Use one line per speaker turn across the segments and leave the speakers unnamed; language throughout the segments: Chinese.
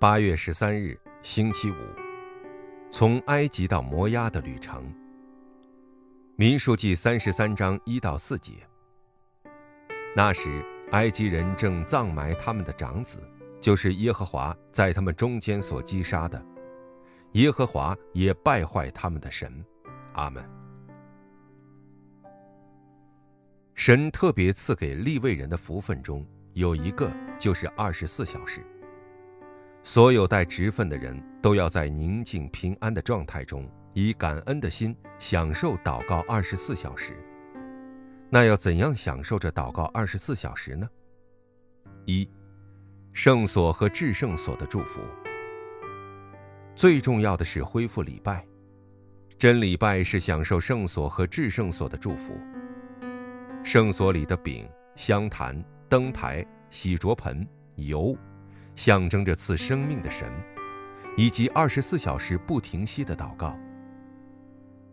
八月十三日，星期五，从埃及到摩押的旅程。民数记三十三章一到四节。那时，埃及人正葬埋他们的长子，就是耶和华在他们中间所击杀的。耶和华也败坏他们的神。阿门。神特别赐给立位人的福分中有一个，就是二十四小时。所有带职分的人都要在宁静平安的状态中，以感恩的心享受祷告二十四小时。那要怎样享受这祷告二十四小时呢？一，圣所和至圣所的祝福。最重要的是恢复礼拜，真礼拜是享受圣所和至圣所的祝福。圣所里的饼、香坛、灯台、洗濯盆、油。象征着赐生命的神，以及二十四小时不停息的祷告。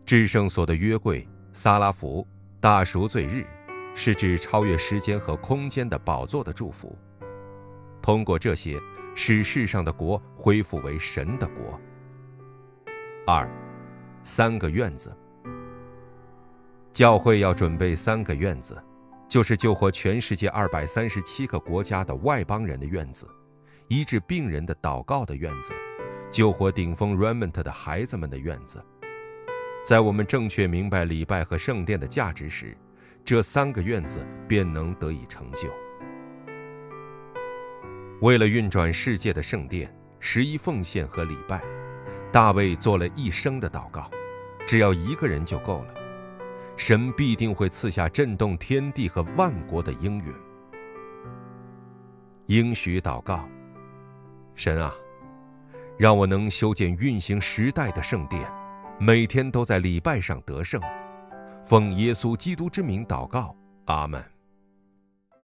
至圣所的约柜、撒拉弗、大赎罪日，是指超越时间和空间的宝座的祝福。通过这些，使世上的国恢复为神的国。二，三个院子。教会要准备三个院子，就是救活全世界二百三十七个国家的外邦人的院子。医治病人的祷告的院子，救活顶峰 Raymond 的孩子们的院子，在我们正确明白礼拜和圣殿的价值时，这三个院子便能得以成就。为了运转世界的圣殿，十一奉献和礼拜，大卫做了一生的祷告，只要一个人就够了，神必定会赐下震动天地和万国的应允。应许祷告。神啊，让我能修建运行时代的圣殿，每天都在礼拜上得胜。奉耶稣基督之名祷告，阿门。